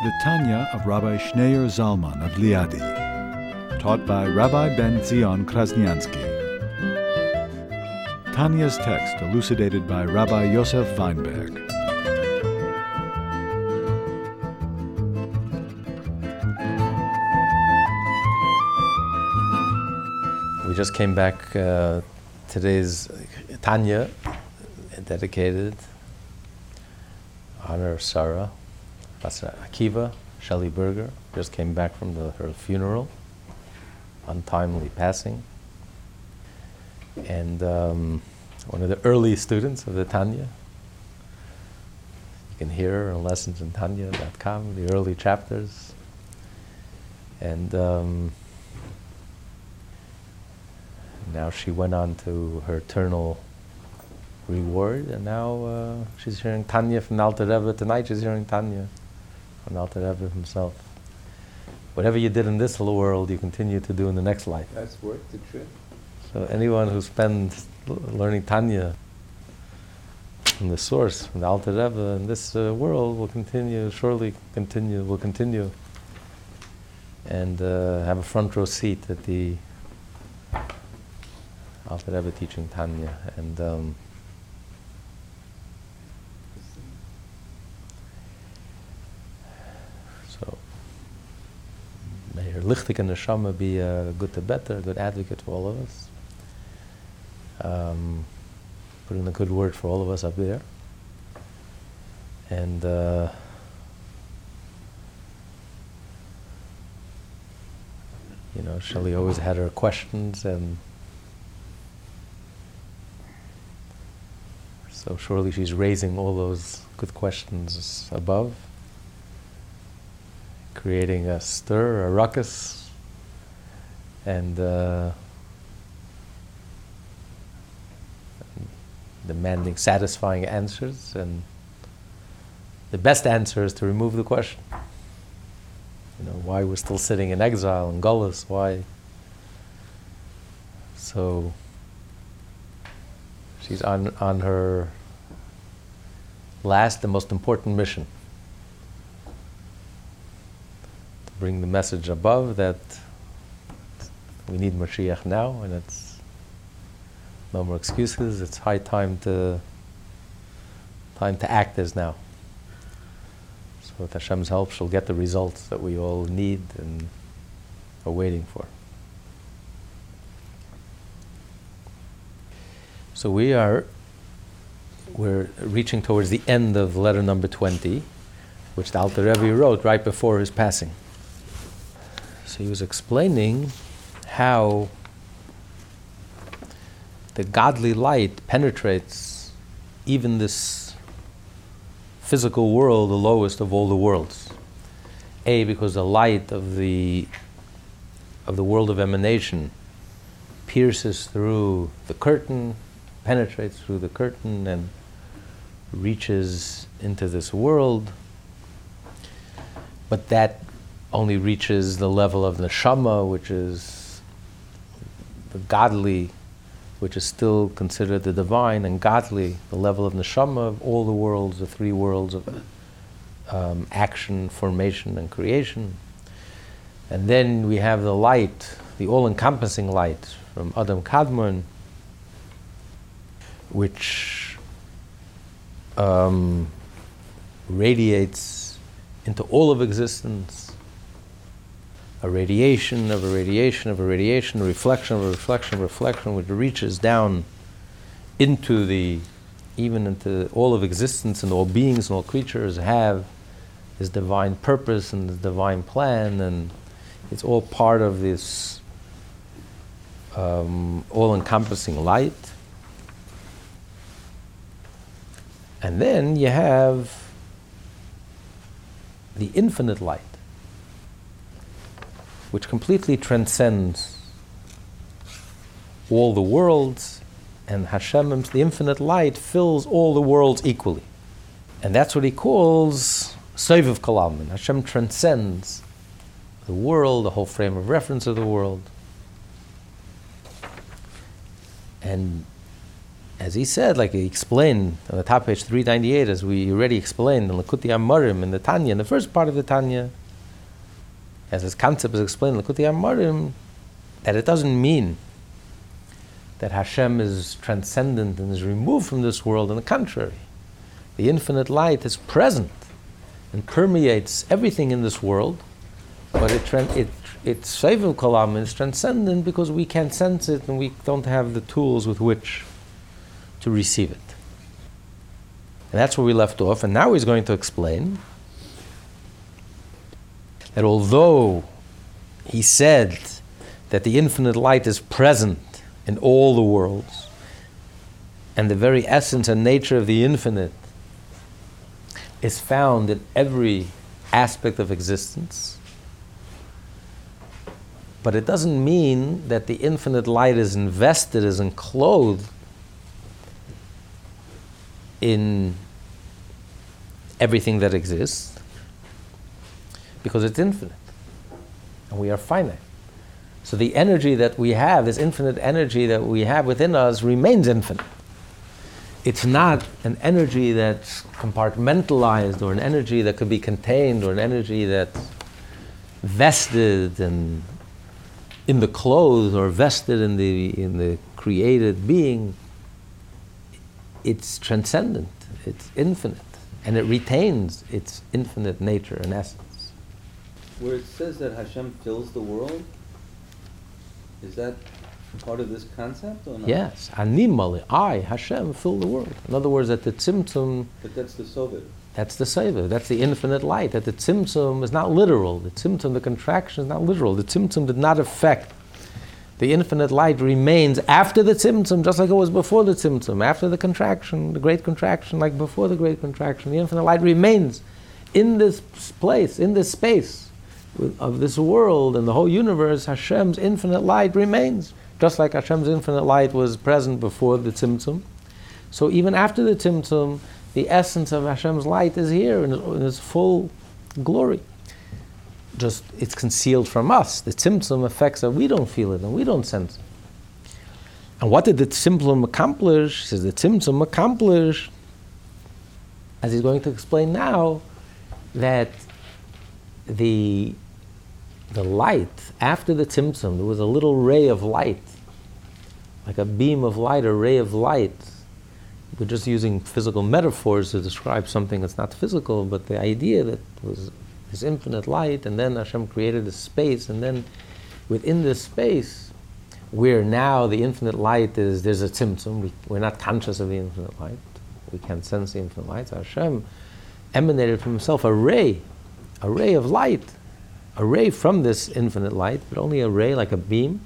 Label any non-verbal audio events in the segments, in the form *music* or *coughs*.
The Tanya of Rabbi Schneur Zalman of Liadi, taught by Rabbi Ben Zion Krasniansky. Tanya's text elucidated by Rabbi Yosef Weinberg. We just came back. Uh, today's Tanya, dedicated honor of Sarah, Akiva, Shelley Berger. Just came back from the, her funeral, untimely passing, and um, one of the early students of the Tanya. You can hear her on lessonsintanya.com, the early chapters, and. Um, now she went on to her eternal reward, and now uh, she's hearing Tanya from Alter Rebbe. Tonight she's hearing Tanya from Alter Rebbe himself. Whatever you did in this little world, you continue to do in the next life. That's worth the trip. So anyone who spends l- learning Tanya from the source, from the Alter Rebbe, in this uh, world will continue, surely continue, will continue, and uh, have a front row seat at the Alter Rebbe teaching Tanya, and um, so lichtik and neshama be a good to better, a good advocate for all of us. Um, put in a good word for all of us up there, and. Uh, you know, Shelley always had her questions and So surely she's raising all those good questions above, creating a stir, a ruckus, and uh, demanding satisfying answers. And the best answer is to remove the question. You know, why we're still sitting in exile in Gullus, why. So she's on, on her last and most important mission to bring the message above that we need Mashiach now and it's no more excuses. It's high time to time to act as now. So with Hashem's help she'll get the results that we all need and are waiting for. So we are we're reaching towards the end of letter number 20, which the Alter Rebbe wrote right before his passing. So he was explaining how the godly light penetrates even this physical world, the lowest of all the worlds. A, because the light of the of the world of emanation pierces through the curtain penetrates through the curtain and reaches into this world. But that only reaches the level of neshama, which is the godly, which is still considered the divine and godly, the level of neshama of all the worlds, the three worlds of um, action, formation, and creation. And then we have the light, the all encompassing light from Adam Kadmon which um, radiates into all of existence, a radiation of a radiation of a radiation, a reflection of a reflection of a reflection, which reaches down into the, even into all of existence and all beings and all creatures have this divine purpose and this divine plan, and it's all part of this um, all encompassing light. And then you have the infinite light, which completely transcends all the worlds, and Hashem, the infinite light, fills all the worlds equally. And that's what he calls Sovev Kol Almin. Hashem transcends the world, the whole frame of reference of the world. And as he said, like he explained on the top page 398, as we already explained in Likutei Amarim in the Tanya, in the first part of the Tanya, as this concept is explained in Likutei Amarim, that it doesn't mean that Hashem is transcendent and is removed from this world. On the contrary, the infinite light is present and permeates everything in this world, but it, it it's Seivul Kalam is transcendent because we can't sense it and we don't have the tools with which to receive it. And that's where we left off, and now he's going to explain that although he said that the infinite light is present in all the worlds, and the very essence and nature of the infinite is found in every aspect of existence. But it doesn't mean that the infinite light is invested, is enclosed in everything that exists because it's infinite and we are finite. So the energy that we have, this infinite energy that we have within us, remains infinite. It's not an energy that's compartmentalized or an energy that could be contained or an energy that's vested and in the clothes or vested in the, in the created being it's transcendent, it's infinite, and it retains its infinite nature and essence. Where it says that Hashem fills the world, is that part of this concept or not? Yes, ani malei, I, Hashem, fill the world. In other words, that the tzimtzum. But that's the soviv. That's the Seva, that's the infinite light. That the tzimtzum is not literal. The tzimtzum, the contraction, is not literal. The tzimtzum did not affect the infinite light remains after the tzimtzum, just like it was before the tzimtzum, after the contraction, the great contraction, like before the great contraction. The infinite light remains in this place, in this space of this world and the whole universe. Hashem's infinite light remains, just like Hashem's infinite light was present before the tzimtzum. So even after the tzimtzum, the essence of Hashem's light is here in, its full glory just it's concealed from us. The tzimtzum affects that we don't feel it and we don't sense it. And what did the tzimtzum accomplish? He says the tzimtzum accomplished, as he's going to explain now, that the the light after the tzimtzum, there was a little ray of light, like a beam of light, a ray of light. We're just using physical metaphors to describe something that's not physical, but the idea that was this infinite light, and then Hashem created this space, and then within this space, where now the infinite light is, there's a tzimtzum, we, we're not conscious of the infinite light, we can't sense the infinite light. So Hashem emanated from himself a ray, a ray of light, a ray from this infinite light, but only a ray like a beam,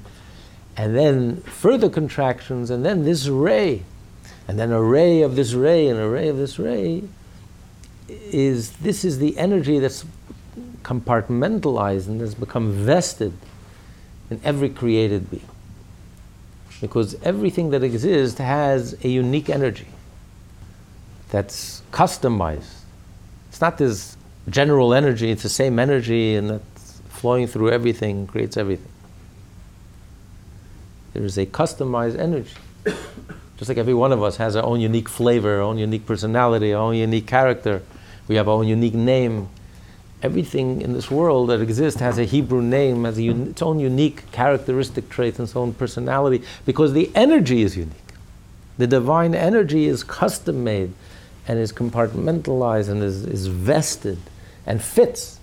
and then further contractions, and then this ray, and then a ray of this ray, and a ray of this ray, is this is the energy that's compartmentalized and has become vested in every created being. Because everything that exists has a unique energy that's customized. It's not this general energy, it's the same energy and that's flowing through everything, creates everything. There is a customized energy. *coughs* Just like every one of us has our own unique flavor, our own unique personality, our own unique character. We have our own unique name everything in this world that exists has a Hebrew name, has un- its own unique characteristic traits and its own personality, because the energy is unique. The divine energy is custom made and is compartmentalized and is, is vested and fits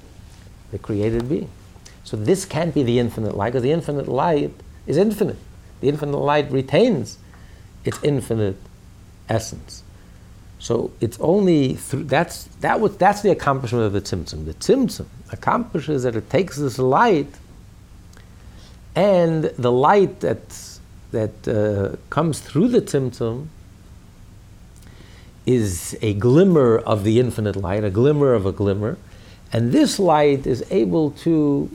the created being. So this can't be the infinite light, because the infinite light is infinite. The infinite light retains its infinite essence. So it's only through that's that was that's the accomplishment of the tzimtzum. The tzimtzum accomplishes that it takes this light, and the light that that uh, comes through the tzimtzum is a glimmer of the infinite light, a glimmer of a glimmer, and this light is able to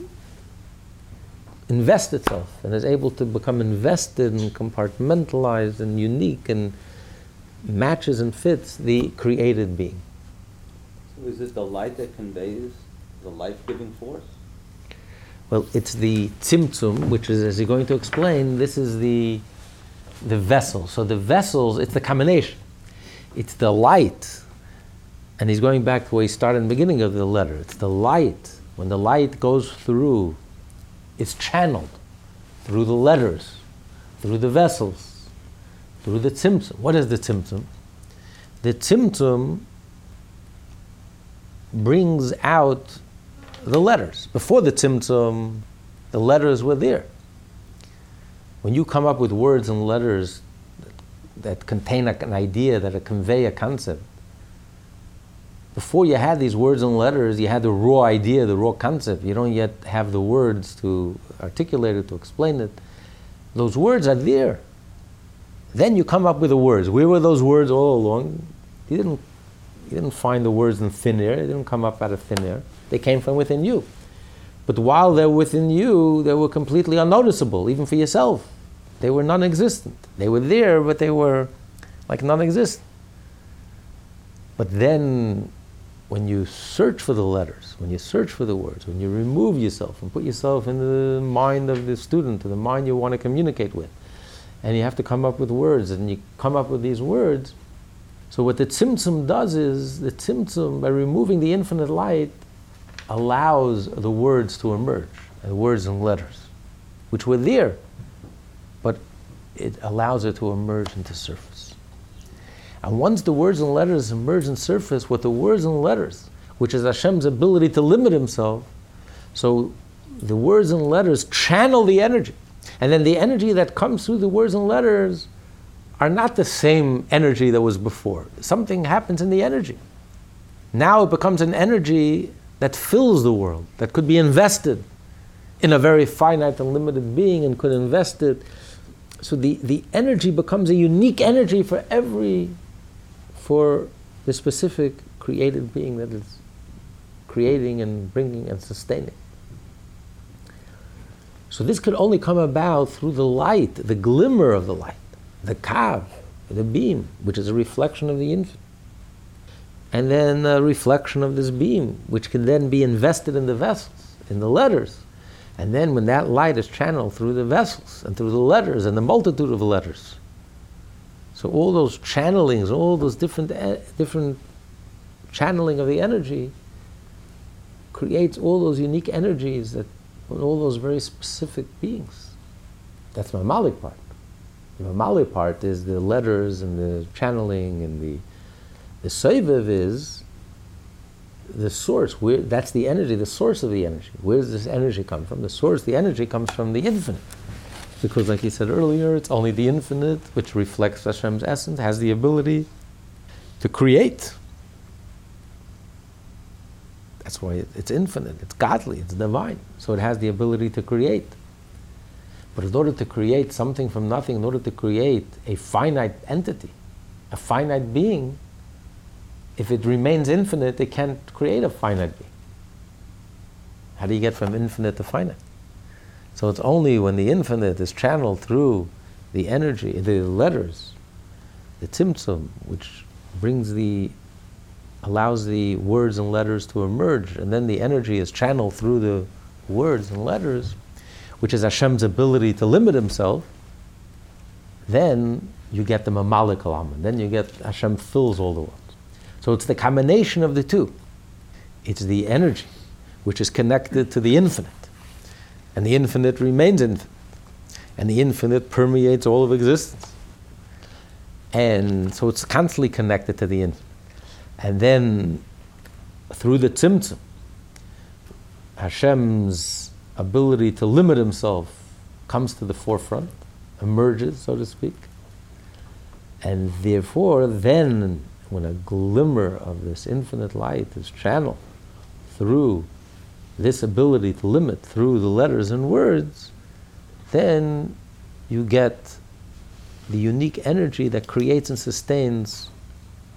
invest itself and is able to become invested and compartmentalized and unique and matches and fits the created being. So is it the light that conveys the life-giving force? Well, it's the tzimtzum, which is, as he's going to explain, this is the, the vessel. So the vessels, it's the combination. It's the light. And he's going back to where he started in the beginning of the letter. It's the light. When the light goes through, it's channeled through the letters, through the vessels, through the tzimtzum. What is the tzimtzum? The tzimtzum brings out the letters. Before the Tzimtzum, the letters were there. When you come up with words and letters that, contain an idea, that convey a concept, before you had these words and letters, you had the raw idea, the raw concept. You don't yet have the words to articulate it, to explain it. Those words are there. Then you come up with the words. Where were those words all along? You didn't, you didn't find the words in thin air. They didn't come up out of thin air. They came from within you. But while they're within you, they were completely unnoticeable, even for yourself. They were non existent. They were there, but they were like non existent. But then, when you search for the letters, when you search for the words, when you remove yourself and put yourself in the mind of the student, to the mind you want to communicate with, and you have to come up with words, and you come up with these words. So, what the Tzimtzum does is the Tzimtzum, by removing the infinite light, allows the words to emerge, the words and letters, which were there, but it allows it to emerge into surface. And once the words and letters emerge and surface, with the words and letters, which is Hashem's ability to limit himself, so the words and letters channel the energy. And then the energy that comes through the words and letters are not the same energy that was before. Something happens in the energy. Now it becomes an energy that fills the world, that could be invested in a very finite and limited being and could invest it. So the, the energy becomes a unique energy for every, for the specific created being that is creating and bringing and sustaining. So this could only come about through the light, the glimmer of the light, the kav, the beam, which is a reflection of the infinite and then a reflection of this beam, which can then be invested in the vessels, in the letters. And then when that light is channeled through the vessels and through the letters and the multitude of letters. So all those channelings, all those different, uh, different channeling of the energy creates all those unique energies that all those very specific beings. That's my Malik part. The Malik part is the letters and the channeling and the the Soiviv is the source. Where, that's the energy, the source of the energy. Where does this energy come from? The source, the energy comes from the infinite. Because, like he said earlier, it's only the infinite which reflects Hashem's essence, has the ability to create. That's why it's infinite, it's godly, it's divine. So it has the ability to create. But in order to create something from nothing, in order to create a finite entity, a finite being, if it remains infinite, it can't create a finite being. How do you get from infinite to finite? So it's only when the infinite is channeled through the energy, the letters, the tzimtzum, which brings the, allows the words and letters to emerge, and then the energy is channeled through the words and letters, which is Hashem's ability to limit himself, then you get the memaleh kol almin. Then you get Hashem fills all the worlds. So it's the combination of the two. It's the energy which is connected to the infinite. And the infinite remains infinite. And the infinite permeates all of existence. And so it's constantly connected to the infinite. And then through the tzimtzum, Hashem's ability to limit himself comes to the forefront, emerges, so to speak. And therefore, then when a glimmer of this infinite light is channeled through this ability to limit through the letters and words, then you get the unique energy that creates and sustains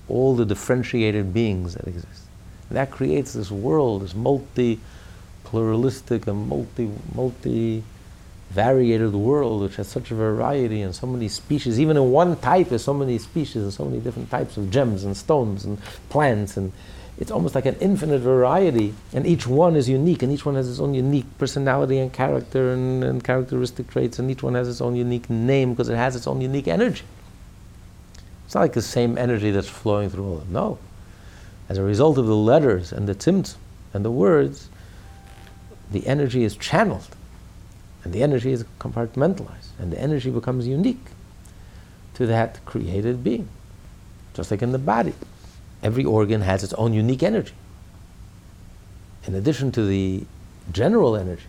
all the differentiated beings that exist. And that creates this world, this multi pluralistic and multi multi variegated world which has such a variety and so many species, even in one type, there's so many species and so many different types of gems and stones and plants and it's almost like an infinite variety, and each one is unique, and each one has its own unique personality and character and, and characteristic traits, and each one has its own unique name because it has its own unique energy. It's not like the same energy that's flowing through all of them. No. As a result of the letters and the tzimtzum and the words, the energy is channeled, and the energy is compartmentalized, and the energy becomes unique to that created being, just like in the body every organ has its own unique energy. In addition to the general energy,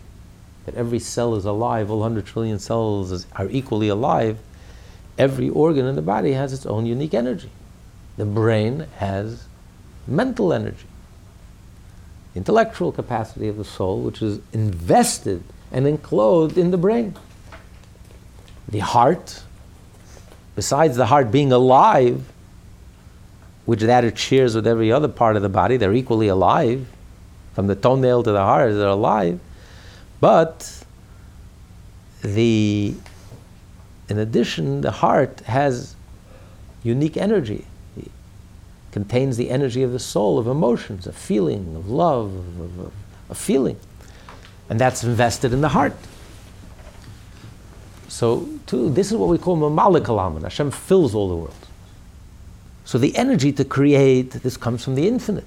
that every cell is alive, all 100 trillion cells is, are equally alive, every organ in the body has its own unique energy. The brain has mental energy, intellectual capacity of the soul, which is invested and enclosed in the brain. The heart, besides the heart being alive, which that it shares with every other part of the body. They're equally alive. From the toenail to the heart, they're alive. But the, in addition, the heart has unique energy. It contains the energy of the soul, of emotions, of feeling, of love, of, of, of feeling. And that's invested in the heart. So, this is what we call mamalik Hashem fills all the world. So the energy to create, this comes from the infinite.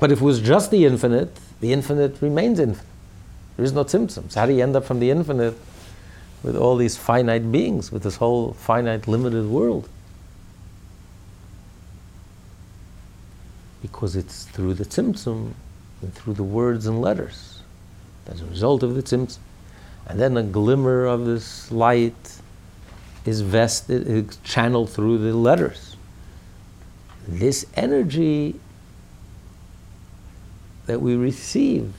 But if it was just the infinite, the infinite remains infinite. There is no tzimtzum. How do you end up from the infinite with all these finite beings, with this whole finite, limited world? Because it's through the tzimtzum and through the words and letters. As a result of the tzimtzum. And then a glimmer of this light is vested, is channeled through the letters. This energy that we receive,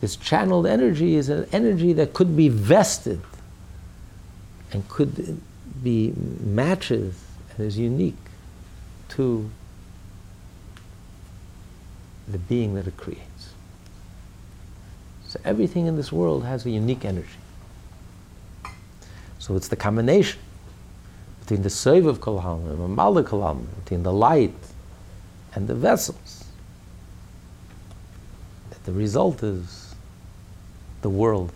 this channeled energy is an energy that could be vested and could be matches and is unique to the being that it creates. So everything in this world has a unique energy. So it's the combination between the Sev of Kalam and the Kalam, between the light and the vessels, that the result is the world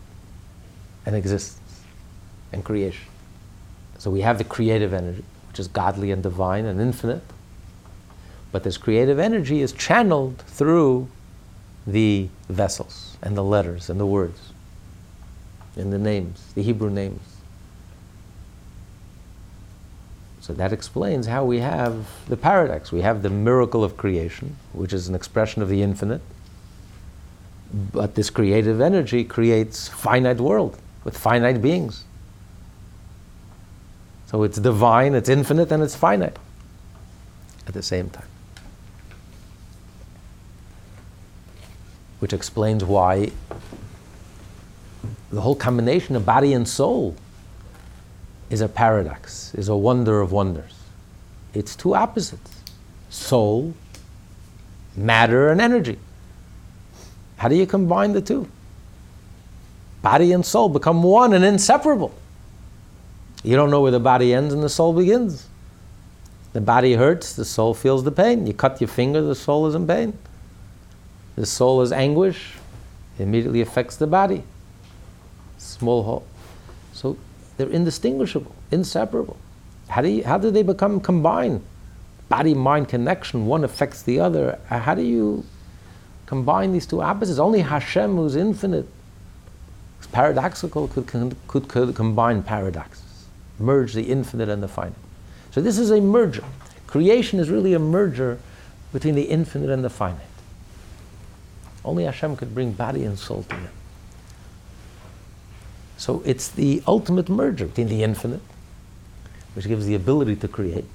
and existence and creation. So we have the creative energy, which is godly and divine and infinite. But this creative energy is channeled through the vessels and the letters and the words and the names, the Hebrew names. So that explains how we have the paradox. We have the miracle of creation, which is an expression of the infinite. But this creative energy creates finite world with finite beings. So it's divine, it's infinite, and it's finite at the same time. Which explains why the whole combination of body and soul is a paradox, is a wonder of wonders. It's two opposites soul, matter, and energy. How do you combine the two? Body and soul become one and inseparable. You don't know where the body ends and the soul begins. The body hurts, the soul feels the pain. You cut your finger, the soul is in pain. The soul is anguish, it immediately affects the body. Small hole. They're indistinguishable, inseparable. How do, you, how do they become combined? Body mind connection, one affects the other. Uh, how do you combine these two opposites? Only Hashem, who's infinite, is paradoxical, could, could, could combine paradoxes, merge the infinite and the finite. So this is a merger. Creation is really a merger between the infinite and the finite. Only Hashem could bring body and soul together. So it's the ultimate merger between the infinite, which gives the ability to create,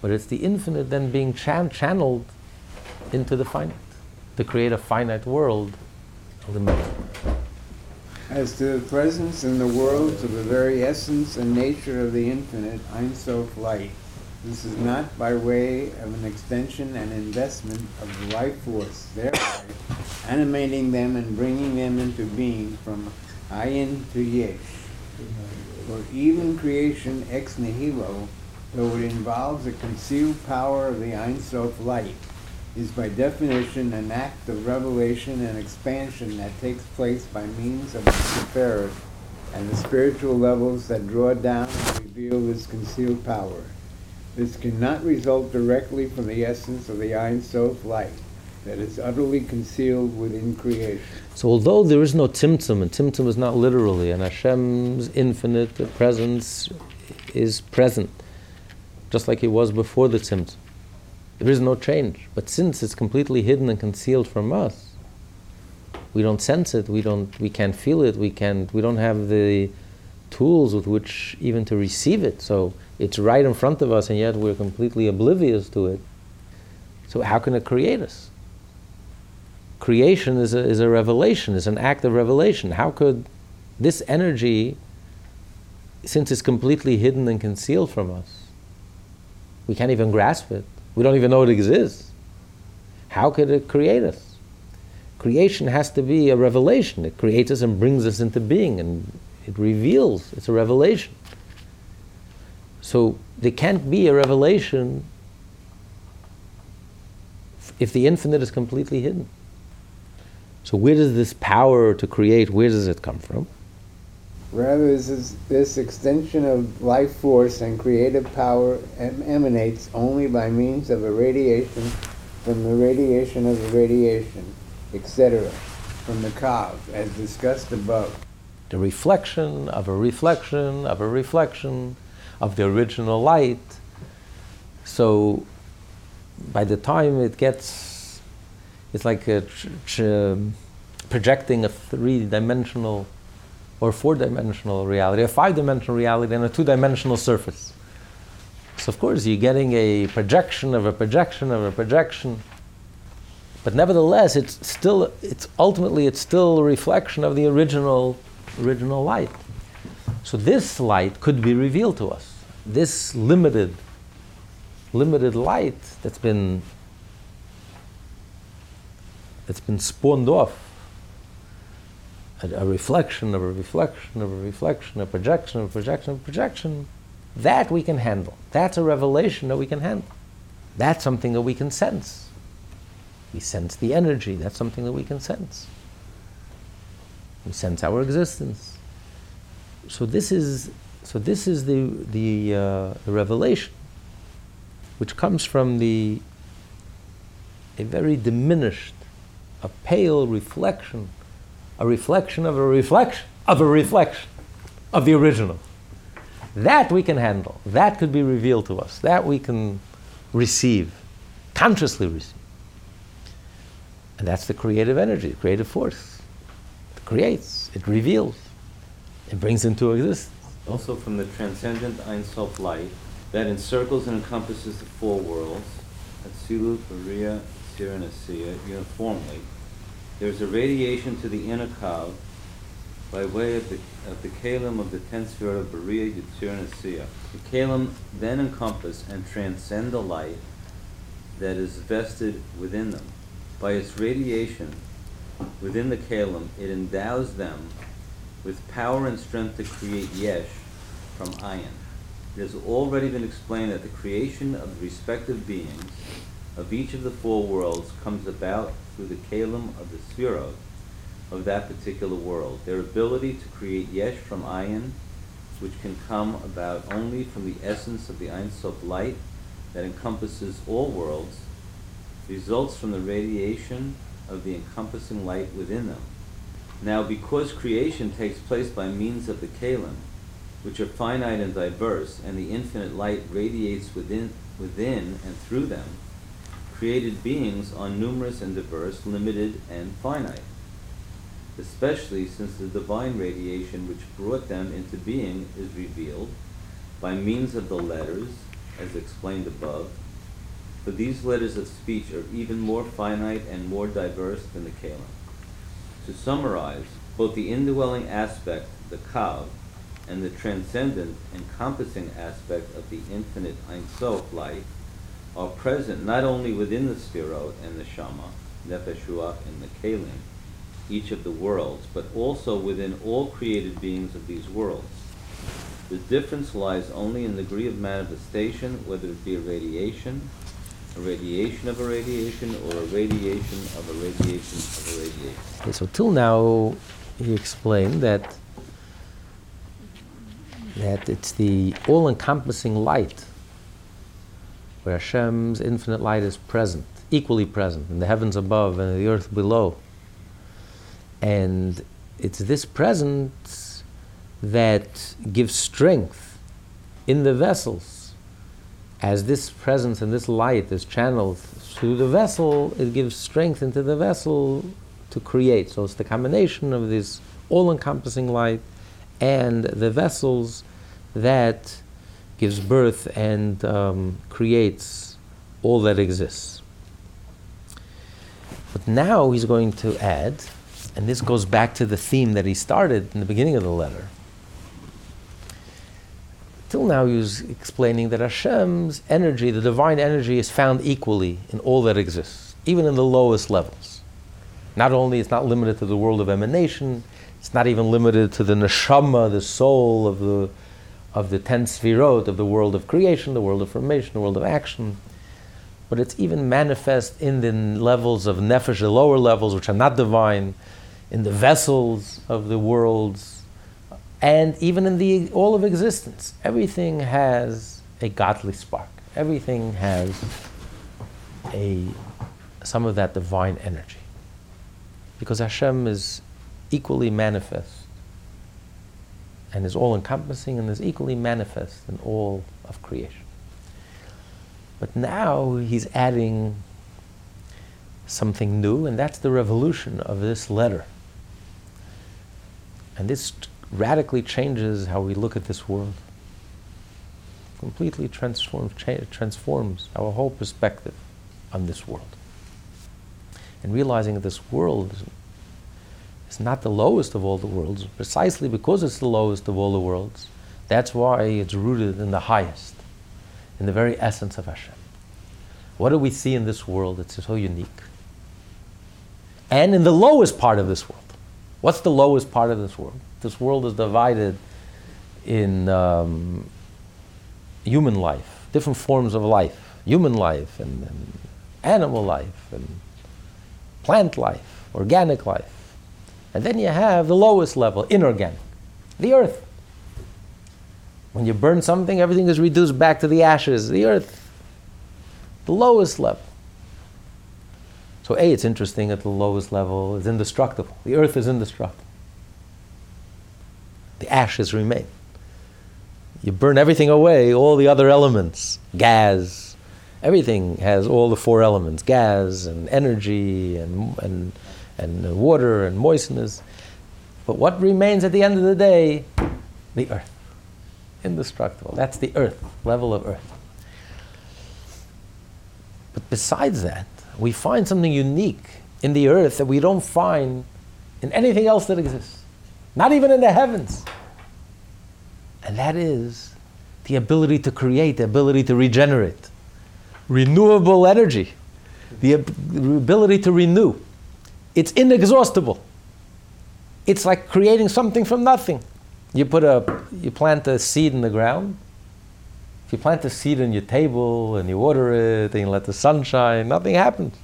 but it's the infinite then being chan- channeled into the finite to create a finite world ultimately. As to the presence in the world of the very essence and nature of the infinite, Ein Sof light. This is not by way of an extension and investment of the life force, thereby animating them and bringing them into being from ayin to yesh. For even creation ex nihilo, though it involves a concealed power of the Ein Sof light, is by definition an act of revelation and expansion that takes place by means of the Sephirot and the spiritual levels that draw down and reveal this concealed power. This cannot result directly from the essence of the Ein Sof light that is utterly concealed within creation. So although there is no Tzimtzum, and Tzimtzum is not literally, and Hashem's infinite presence is present, just like it was before the Tzimtzum. There is no change. But since it's completely hidden and concealed from us, we don't sense it, we, don't, we can't feel it, we, can't, we don't have the tools with which even to receive it. So it's right in front of us, and yet we're completely oblivious to it. So how can it create us? Creation is a, is a revelation, is an act of revelation. How could this energy, since it's completely hidden and concealed from us, we can't even grasp it. We don't even know it exists. How could it create us? Creation has to be a revelation. It creates us and brings us into being, and it reveals. It's a revelation. So there can't be a revelation if the infinite is completely hidden. So where does this power to create, where does it come from? Rather, this, is, this extension of life force and creative power em- emanates only by means of a radiation from the radiation of the radiation, etc., from the Kav, as discussed above. The reflection of a reflection of a reflection of the original light. So by the time it gets, it's like a tr- um, projecting a three dimensional or four dimensional reality, a five dimensional reality, and a two dimensional surface. So, of course, you're getting a projection of a projection of a projection. But nevertheless, it's still, it's ultimately, it's still a reflection of the original, original light. So, this light could be revealed to us. This limited, limited light that's been, that's been spawned off a, a, reflection of a reflection of a reflection, a projection of a projection of a projection, that we can handle. That's a revelation that we can handle. That's something that we can sense. We sense the energy, that's something that we can sense. We sense our existence. So this is, so this is the, the, uh, the revelation, which comes from the, a very diminished, a pale reflection a reflection of a reflection of a reflection of the original. That we can handle. That could be revealed to us. That we can receive, consciously receive. And that's the creative energy, the creative force. It creates, it reveals, it brings into existence. Also from the transcendent Ein Sof light that encircles and encompasses the four worlds, Atzilut, Beriah, Sir, and uniformly, there's a radiation to the inner kav by way of the, of the kalim of the ten spirit of Beriah, Yitzir, and Asiya. The kalim then encompass and transcend the light that is vested within them. By its radiation within the kalim, it endows them with power and strength to create yesh from ayin. It has already been explained that the creation of the respective beings of each of the four worlds comes about through the kalim of the sphirot of that particular world. Their ability to create yesh from ayin, which can come about only from the essence of the Ein Sof light that encompasses all worlds, results from the radiation of the encompassing light within them. Now, because creation takes place by means of the kalim, which are finite and diverse, and the infinite light radiates within, within and through them, created beings are numerous and diverse, limited and finite, especially since the divine radiation which brought them into being is revealed by means of the letters, as explained above. For these letters of speech are even more finite and more diverse than the kalim. To summarize, both the indwelling aspect, the kav, and the transcendent, encompassing aspect of the infinite Ein Sof light are present not only within the Sphirot and the Shama, Nefesh, Ruach, and the Kalim, each of the worlds, but also within all created beings of these worlds. The difference lies only in the degree of manifestation, whether it be a radiation, a radiation of a radiation, or a radiation of a radiation of a radiation. Okay, so till now, he explained that that it's the all-encompassing light where Hashem's infinite light is present, equally present in the heavens above and the earth below. And it's this presence that gives strength in the vessels. As this presence and this light is channeled through the vessel, it gives strength into the vessel to create. So it's the combination of this all encompassing light and the vessels that gives birth and um, creates all that exists. But now he's going to add, and this goes back to the theme that he started in the beginning of the letter. Till now, he was explaining that Hashem's energy, the divine energy, is found equally in all that exists, even in the lowest levels. Not only it's not limited to the world of emanation, it's not even limited to the neshama, the soul of the of the ten sfirot of the world of creation, the world of formation, the world of action. But it's even manifest in the levels of nefesh, the lower levels, which are not divine, in the vessels of the worlds, and even in the all of existence. Everything has a godly spark. Everything has a some of that divine energy. Because Hashem is equally manifest and is all encompassing and is equally manifest in all of creation. But now he's adding something new, and that's the revolution of this letter. And this radically changes how we look at this world. Completely transforms, cha- transforms our whole perspective on this world. And realizing that this world it's not the lowest of all the worlds, precisely because it's the lowest of all the worlds. That's why it's rooted in the highest, in the very essence of Hashem. What do we see in this world that's so unique? And in the lowest part of this world. What's the lowest part of this world? This world is divided in um, human life, different forms of life, human life and, and animal life and plant life, organic life. And then you have the lowest level, inorganic, the earth. When you burn something, everything is reduced back to the ashes, the earth, the lowest level. So, A, it's interesting at the lowest level, it's indestructible. The earth is indestructible. The ashes remain. You burn everything away, all the other elements, gas, everything has all the four elements gas and energy and, and and uh, water and moistness. But what remains at the end of the day? The earth. Indestructible. That's the earth, level of earth. But besides that, we find something unique in the earth that we don't find in anything else that exists, not even in the heavens. And that is the ability to create, the ability to regenerate, renewable energy, the ability to renew. It's inexhaustible. It's like creating something from nothing. You put a, you plant a seed in the ground. If you plant a seed on your table and you water it and you let the sun shine, nothing happens.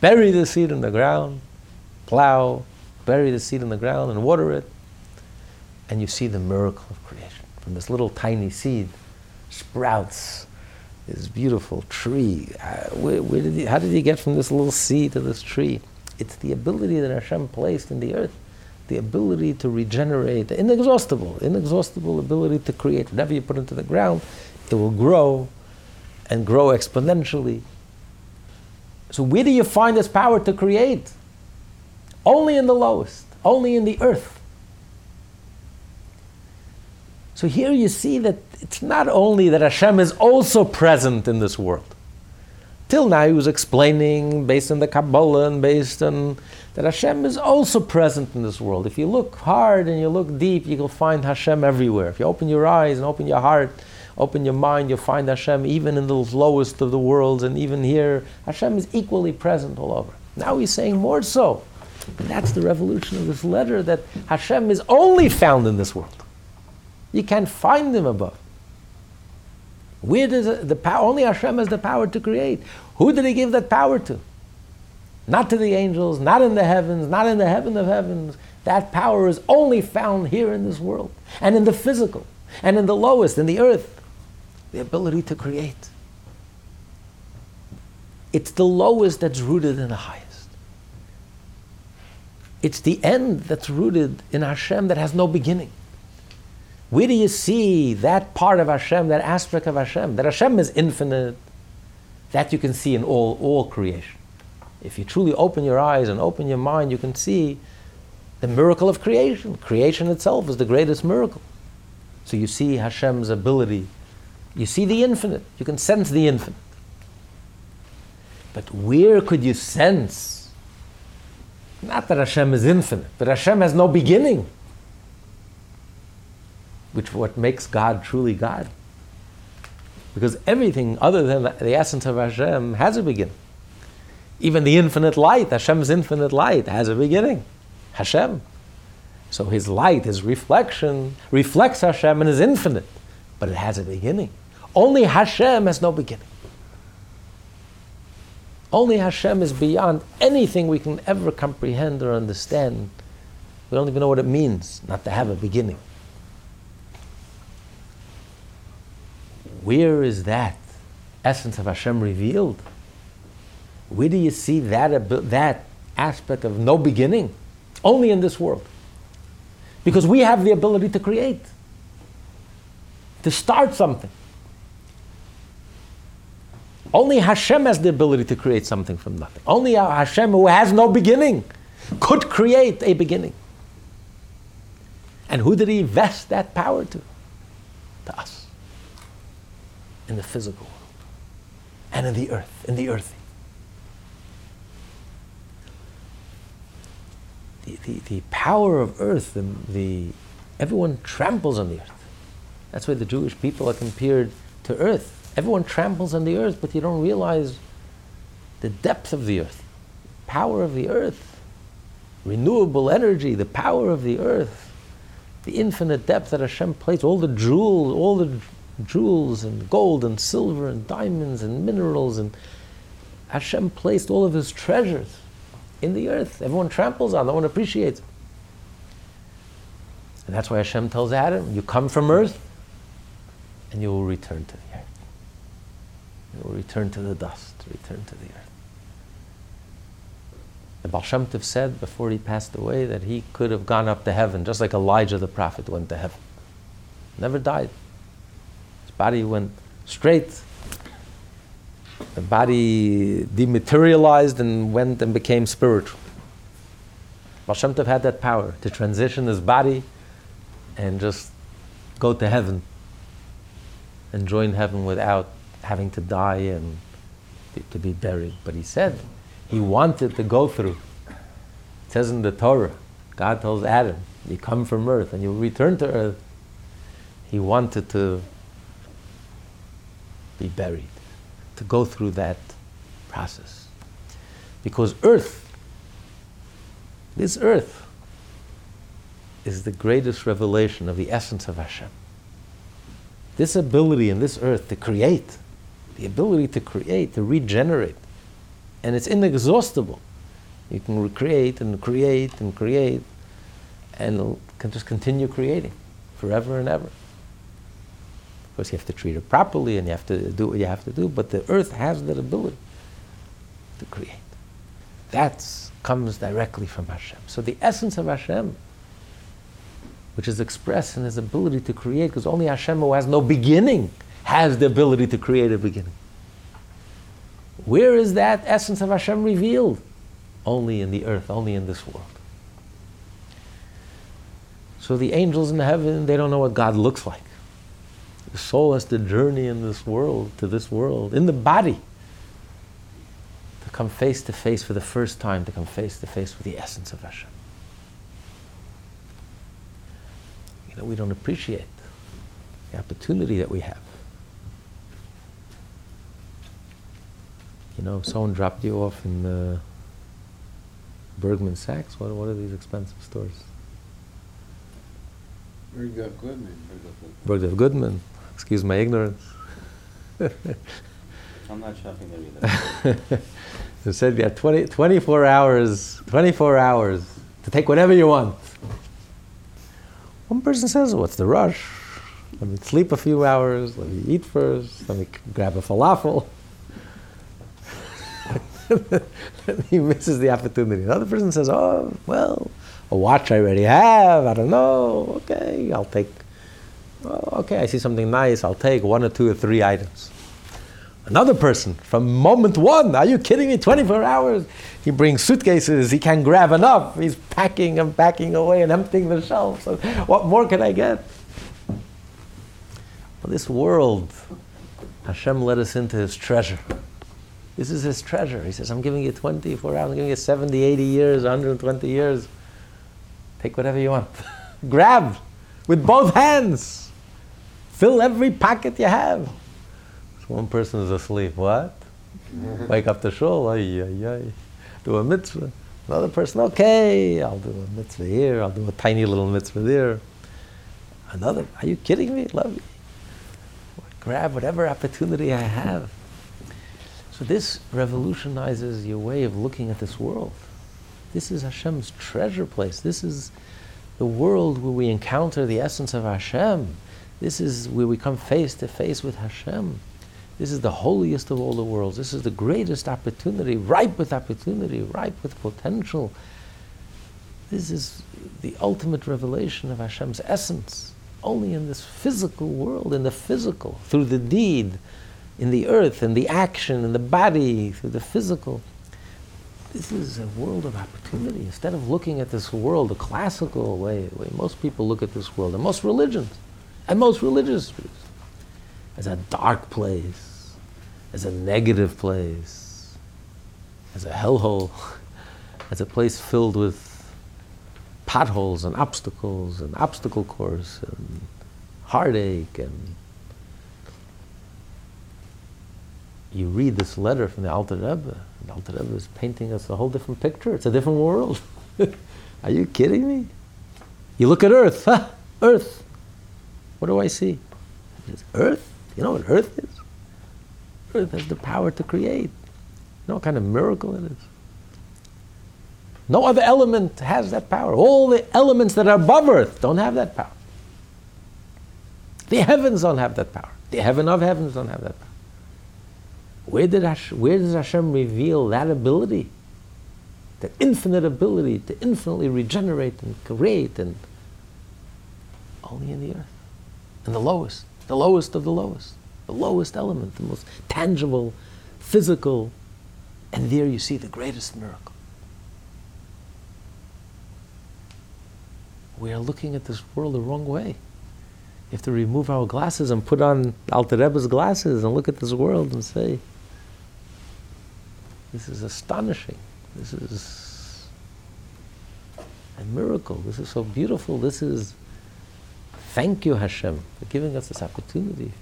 Bury the seed in the ground, plow, bury the seed in the ground and water it, and you see the miracle of creation. From this little tiny seed sprouts this beautiful tree. Uh, where, where did he, how did he get from this little seed to this tree? It's the ability that Hashem placed in the earth, the ability to regenerate, inexhaustible, inexhaustible ability to create. Whatever you put into the ground, it will grow and grow exponentially. So, where do you find this power to create? Only in the lowest, only in the earth. So, here you see that it's not only that Hashem is also present in this world, Till now, he was explaining based on the Kabbalah and based on that Hashem is also present in this world. If you look hard and you look deep, you will find Hashem everywhere. If you open your eyes and open your heart, open your mind, you'll find Hashem even in the lowest of the worlds, and even here, Hashem is equally present all over. Now he's saying more so. That's the revolution of this letter that Hashem is only found in this world. You can't find him above. Where does the power? Only Hashem has the power to create. Who did He give that power to? Not to the angels, not in the heavens, not in the heaven of heavens. That power is only found here in this world, and in the physical, and in the lowest, in the earth. The ability to create. It's the lowest that's rooted in the highest. It's the end that's rooted in Hashem that has no beginning. Where do you see that part of Hashem, that aspect of Hashem? That Hashem is infinite, that you can see in all, all creation. If you truly open your eyes and open your mind, you can see the miracle of creation. Creation itself is the greatest miracle. So you see Hashem's ability. You see the infinite. You can sense the infinite. But where could you sense? Not that Hashem is infinite, but Hashem has no beginning which what makes God truly God. Because everything other than the essence of Hashem has a beginning. Even the infinite light, Hashem's infinite light, has a beginning. Hashem. So his light, his reflection, reflects Hashem and is infinite, but it has a beginning. Only Hashem has no beginning. Only Hashem is beyond anything we can ever comprehend or understand. We don't even know what it means not to have a beginning. Where is that essence of Hashem revealed? Where do you see that, that aspect of no beginning? Only in this world. Because we have the ability to create, to start something. Only Hashem has the ability to create something from nothing. Only Hashem, who has no beginning, could create a beginning. And who did he vest that power to? To us in the physical world and in the earth, in the earthy. The, the, the power of earth, the, the, everyone tramples on the earth. That's why the Jewish people are compared to earth. Everyone tramples on the earth, but you don't realize the depth of the earth, power of the earth, renewable energy, the power of the earth, the infinite depth that Hashem placed, all the jewels, all the jewels and gold and silver and diamonds and minerals and Hashem placed all of his treasures in the earth. Everyone tramples on, no one appreciates. And that's why Hashem tells Adam, you come from earth and you will return to the earth. You will return to the dust, return to the earth. The Baal Shem Tov said before he passed away that he could have gone up to heaven just like Elijah the prophet went to heaven. Never died body went straight. The body dematerialized and went and became spiritual. Baal had that power to transition his body and just go to heaven and join heaven without having to die and to be buried. But he said he wanted to go through. It says in the Torah, God tells Adam, you come from earth and you return to earth. He wanted to be buried, to go through that process. Because earth, this earth, is the greatest revelation of the essence of Hashem. This ability in this earth to create, the ability to create, to regenerate, and it's inexhaustible. You can recreate and create and create and can just continue creating forever and ever. Of course, you have to treat it properly and you have to do what you have to do, but the earth has that ability to create. That comes directly from Hashem. So the essence of Hashem, which is expressed in his ability to create, because only Hashem, who has no beginning, has the ability to create a beginning. Where is that essence of Hashem revealed? Only in the earth, only in this world. So the angels in heaven, they don't know what God looks like. The soul has to journey in this world, to this world, in the body, to come face to face for the first time, to come face to face with the essence of Hashem. You know, we don't appreciate the opportunity that we have. You know, if someone dropped you off in the Bergman Sachs? What, what are these expensive stores? Bergdorf Goodman. Bergdorf Goodman. Excuse my ignorance. *laughs* I'm not shopping there either. *laughs* It said you have 20, 24 hours, 24 hours to take whatever you want. One person says, what's the rush? Let me sleep a few hours, let me eat first, let me grab a falafel. *laughs* he misses the opportunity. Another person says, oh, well, a watch I already have, I don't know, okay, I'll take, okay, I see something nice, I'll take one or two or three items. Another person, from moment one, are you kidding me? 24 hours. He brings suitcases, he can't grab enough. He's packing and packing away and emptying the shelves. So what more can I get? Well, this world, Hashem let us into his treasure. This is his treasure. He says, I'm giving you 24 hours, I'm giving you 70, 80 years, 120 years. Take whatever you want. *laughs* Grab with both hands. Fill every pocket you have. So one person is asleep. What? Wake up the shul. Ay, ay, ay. Do a mitzvah. Another person, okay, I'll do a mitzvah here. I'll do a tiny little mitzvah there. Another, are you kidding me? Love me. Grab whatever opportunity I have. So this revolutionizes your way of looking at this world. This is Hashem's treasure place. This is the world where we encounter the essence of Hashem. This is where we come face to face with Hashem. This is the holiest of all the worlds. This is the greatest opportunity, ripe with opportunity, ripe with potential. This is the ultimate revelation of Hashem's essence, only in this physical world, in the physical, through the deed, in the earth, in the action, in the body, through the physical. This is a world of opportunity. Instead of looking at this world the classical way, way most people look at this world, and most religions, and most religious as a dark place, as a negative place, as a hellhole, *laughs* as a place filled with potholes and obstacles and obstacle course and heartache and you read this letter from the Alter Rebbe. The Alter Rebbe is painting us a whole different picture. It's a different world. *laughs* Are you kidding me? You look at Earth, *laughs* huh? Earth. What do I see? It's Earth. You know what earth is? Earth has the power to create. You know what kind of miracle it is? No other element has that power. All the elements that are above earth don't have that power. The heavens don't have that power. The heaven of heavens don't have that power. Where, did where does Hashem reveal that ability? That infinite ability to infinitely regenerate and create and only in the earth. In the lowest the lowest of the lowest, the lowest element, the most tangible, physical, and there you see the greatest miracle. We are looking at this world the wrong way. You have to remove our glasses and put on Alter Rebbe's glasses and look at this world and say, this is astonishing. This is a miracle. This is so beautiful. This is Thank you, Hashem, for giving us this opportunity.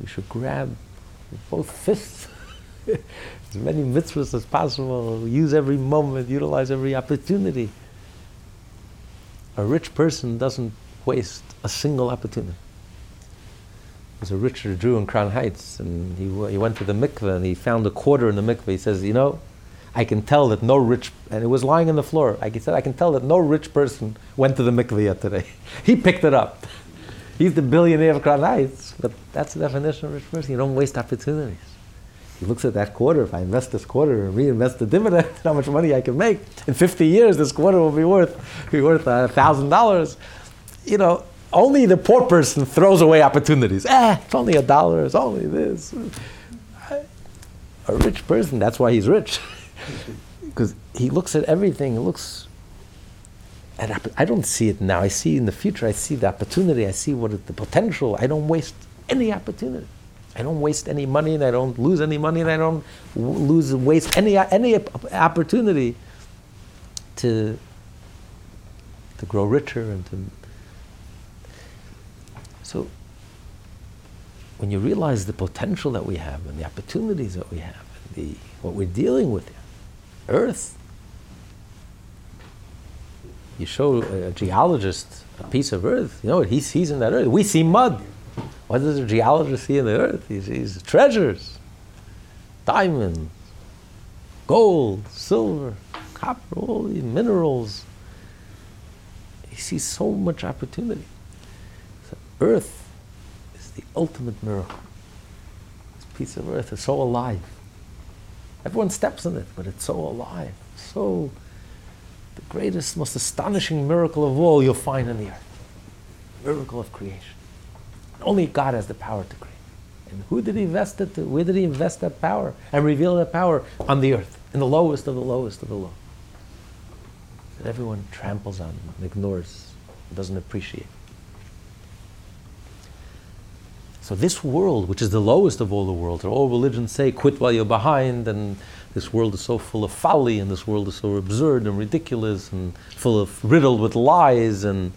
We should grab both fists *laughs* as many mitzvahs as possible, use every moment, utilize every opportunity. A rich person doesn't waste a single opportunity. There's a richer Jew in Crown Heights, and he, he went to the mikveh and he found a quarter in the mikveh. He says, You know, I can tell that no rich, and it was lying on the floor. He said, I can tell that no rich person went to the mikveh yet today. *laughs* he picked it up. He's the billionaire of Crown but that's the definition of rich person. You don't waste opportunities. He looks at that quarter. If I invest this quarter and reinvest the dividend, *laughs* how much money I can make in 50 years, this quarter will be worth be worth a thousand dollars. You know, only the poor person throws away opportunities. Eh, it's only a dollar. It's only this. A rich person, that's why he's rich. *laughs* because he looks at everything. He looks at. I don't see it now. I see in the future. I see the opportunity. I see what it, the potential. I don't waste any opportunity. I don't waste any money, and I don't lose any money, and I don't lose waste any any opportunity to to grow richer and to. So, when you realize the potential that we have and the opportunities that we have, and the what we're dealing with here, Earth. You show a geologist a piece of earth, you know what he sees in that earth? We see mud. What does a geologist see in the earth? He sees treasures, diamonds, gold, silver, copper, all these minerals. He sees so much opportunity. So earth is the ultimate miracle. This piece of earth is so alive. Everyone steps in it, but it's so alive. So the greatest, most astonishing miracle of all you'll find in the earth. Miracle of creation. Only God has the power to create. And who did he invest it to? Where did he invest that power and reveal that power? On the earth, in the lowest of the lowest of the low. That everyone tramples on and ignores, and doesn't appreciate. So this world, which is the lowest of all the worlds, or all religions say, quit while you're behind, and this world is so full of folly, and this world is so absurd and ridiculous, and full of riddled with lies, and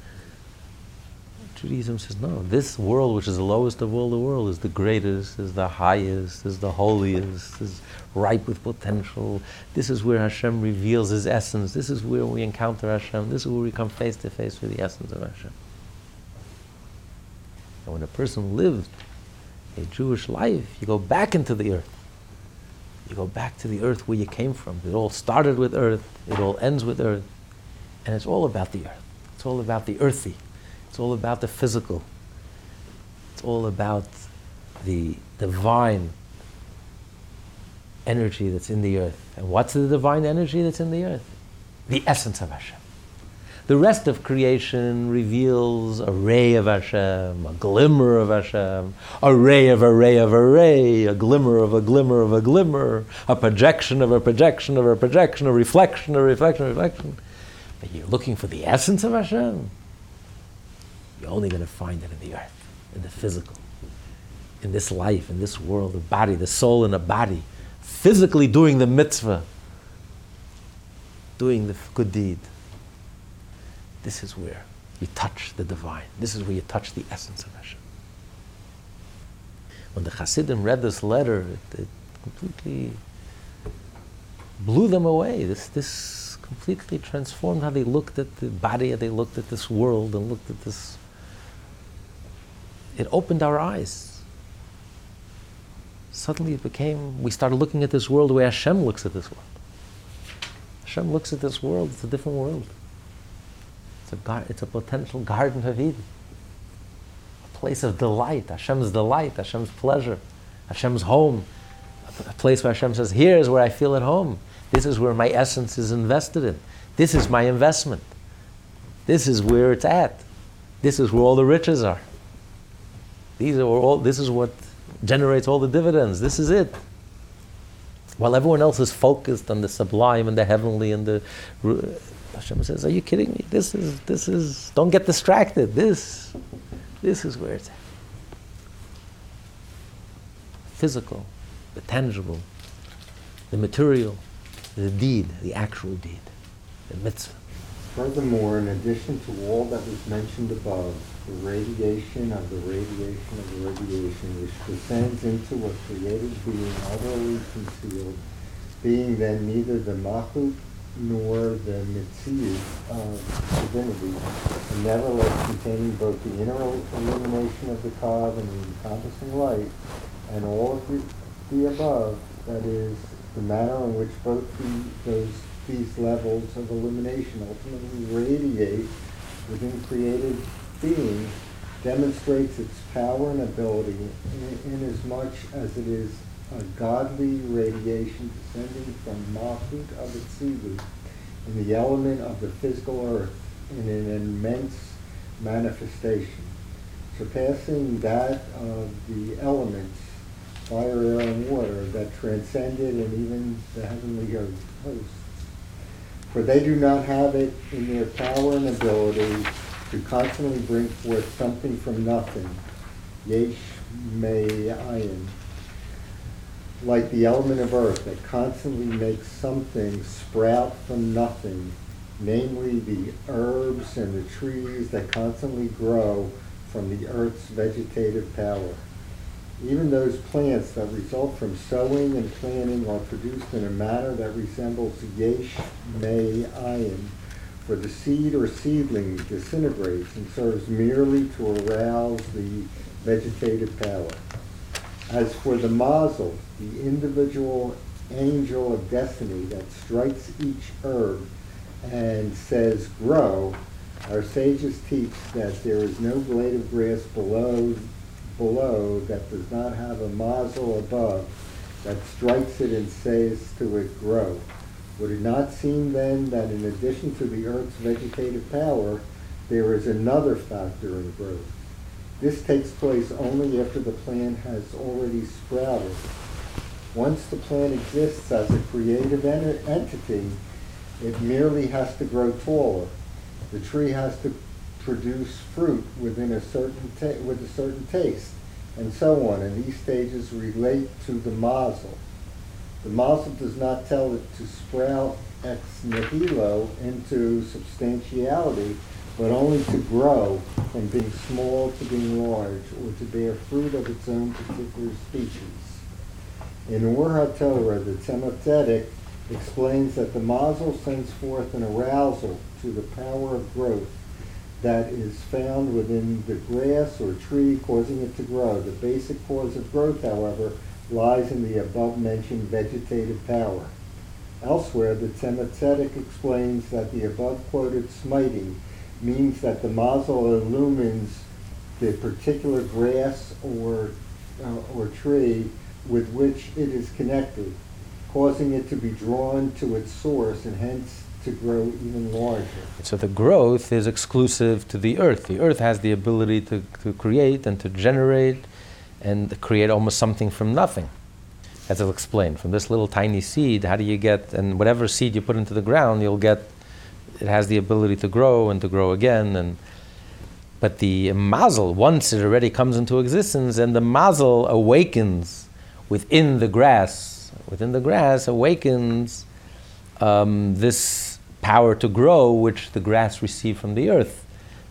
Judaism says, no, this world, which is the lowest of all the world, is the greatest, is the highest, is the holiest, is ripe with potential. This is where Hashem reveals His essence. This is where we encounter Hashem. This is where we come face to face with the essence of Hashem. And when a person lived a Jewish life, you go back into the earth. You go back to the earth where you came from. It all started with earth, it all ends with earth. And it's all about the earth. It's all about the earthy. It's all about the physical. It's all about the divine energy that's in the earth. And what's the divine energy that's in the earth? The essence of Hashem. The rest of creation reveals a ray of Hashem, a glimmer of Hashem, a ray of a ray of a ray, a glimmer of a glimmer of a glimmer, a projection of a projection of a projection, a reflection of a reflection a reflection. But you're looking for the essence of Hashem. You're only going to find it in the earth, in the physical, in this life, in this world, the body, the soul in a body, physically doing the mitzvah, doing the good deed. This is where you touch the divine. This is where you touch the essence of Hashem. When the Hasidim read this letter, it, it completely blew them away. This, this completely transformed how they looked at the body, how they looked at this world, and looked at this. It opened our eyes. Suddenly it became, we started looking at this world the way Hashem looks at this world. Hashem looks at this world, it's a different world. It's a, gar- it's a potential Garden of Eden, a place of delight, Hashem's delight, Hashem's pleasure, Hashem's home, a place where Hashem says, Here is where I feel at home. This is where my essence is invested in. This is my investment. This is where it's at. This is where all the riches are. These are all, this is what generates all the dividends. This is it. While everyone else is focused on the sublime and the heavenly and the Hashem says, "Are you kidding me? This is this is. Don't get distracted. This, this is where it's at. Physical, the tangible, the material, the deed, the actual deed, the mitzvah. Furthermore, in addition to all that was mentioned above, the radiation of the radiation of the radiation, which descends into a created being utterly concealed, being then neither the Mahut nor the Mitzias of uh, divinity, and nevertheless containing both the inner illumination of the Kav and the encompassing light, and all of the, the above, that is, the manner in which both the, those these levels of illumination ultimately radiate within created being, demonstrates its power and ability in, in as much as it is a godly radiation descending from Malchut of Atzilut in the element of the physical earth in an immense manifestation, surpassing that of the elements, fire, air, and water, that transcended and even the heavenly hosts. For they do not have it in their power and ability to constantly bring forth something from nothing, yesh me'ayin, like the element of earth that constantly makes something sprout from nothing, namely the herbs and the trees that constantly grow from the earth's vegetative power. Even those plants that result from sowing and planting are produced in a manner that resembles yesh me'ayin, for the seed or seedling disintegrates and serves merely to arouse the vegetative power. As for the mazel, the individual angel of destiny that strikes each herb and says, grow, our sages teach that there is no blade of grass below below that does not have a mazel above that strikes it and says to it, grow. Would it not seem then that in addition to the earth's vegetative power, there is another factor in growth? This takes place only after the plant has already sprouted. Once the plant exists as a creative en- entity, it merely has to grow taller. The tree has to produce fruit within a certain ta- with a certain taste, and so on. And these stages relate to the mazel. The mazel does not tell it to sprout ex nihilo into substantiality, but only to grow from being small to being large, or to bear fruit of its own particular species. In Or HaTorah, the Tzedek explains that the mazel sends forth an arousal to the power of growth that is found within the grass or tree, causing it to grow. The basic cause of growth, however, lies in the above-mentioned vegetative power. Elsewhere, the Tzedek explains that the above-quoted smiting means that the mazel illumines the particular grass or, uh, or tree with which it is connected, causing it to be drawn to its source and hence to grow even larger. So the growth is exclusive to the earth. The earth has the ability to, to create and to generate and create almost something from nothing. As I'll explain, from this little tiny seed, how do you get, and whatever seed you put into the ground, you'll get, it has the ability to grow and to grow again. And, but the mazel, once it already comes into existence, and the mazel awakens within the grass, within the grass awakens um, this power to grow, which the grass received from the earth.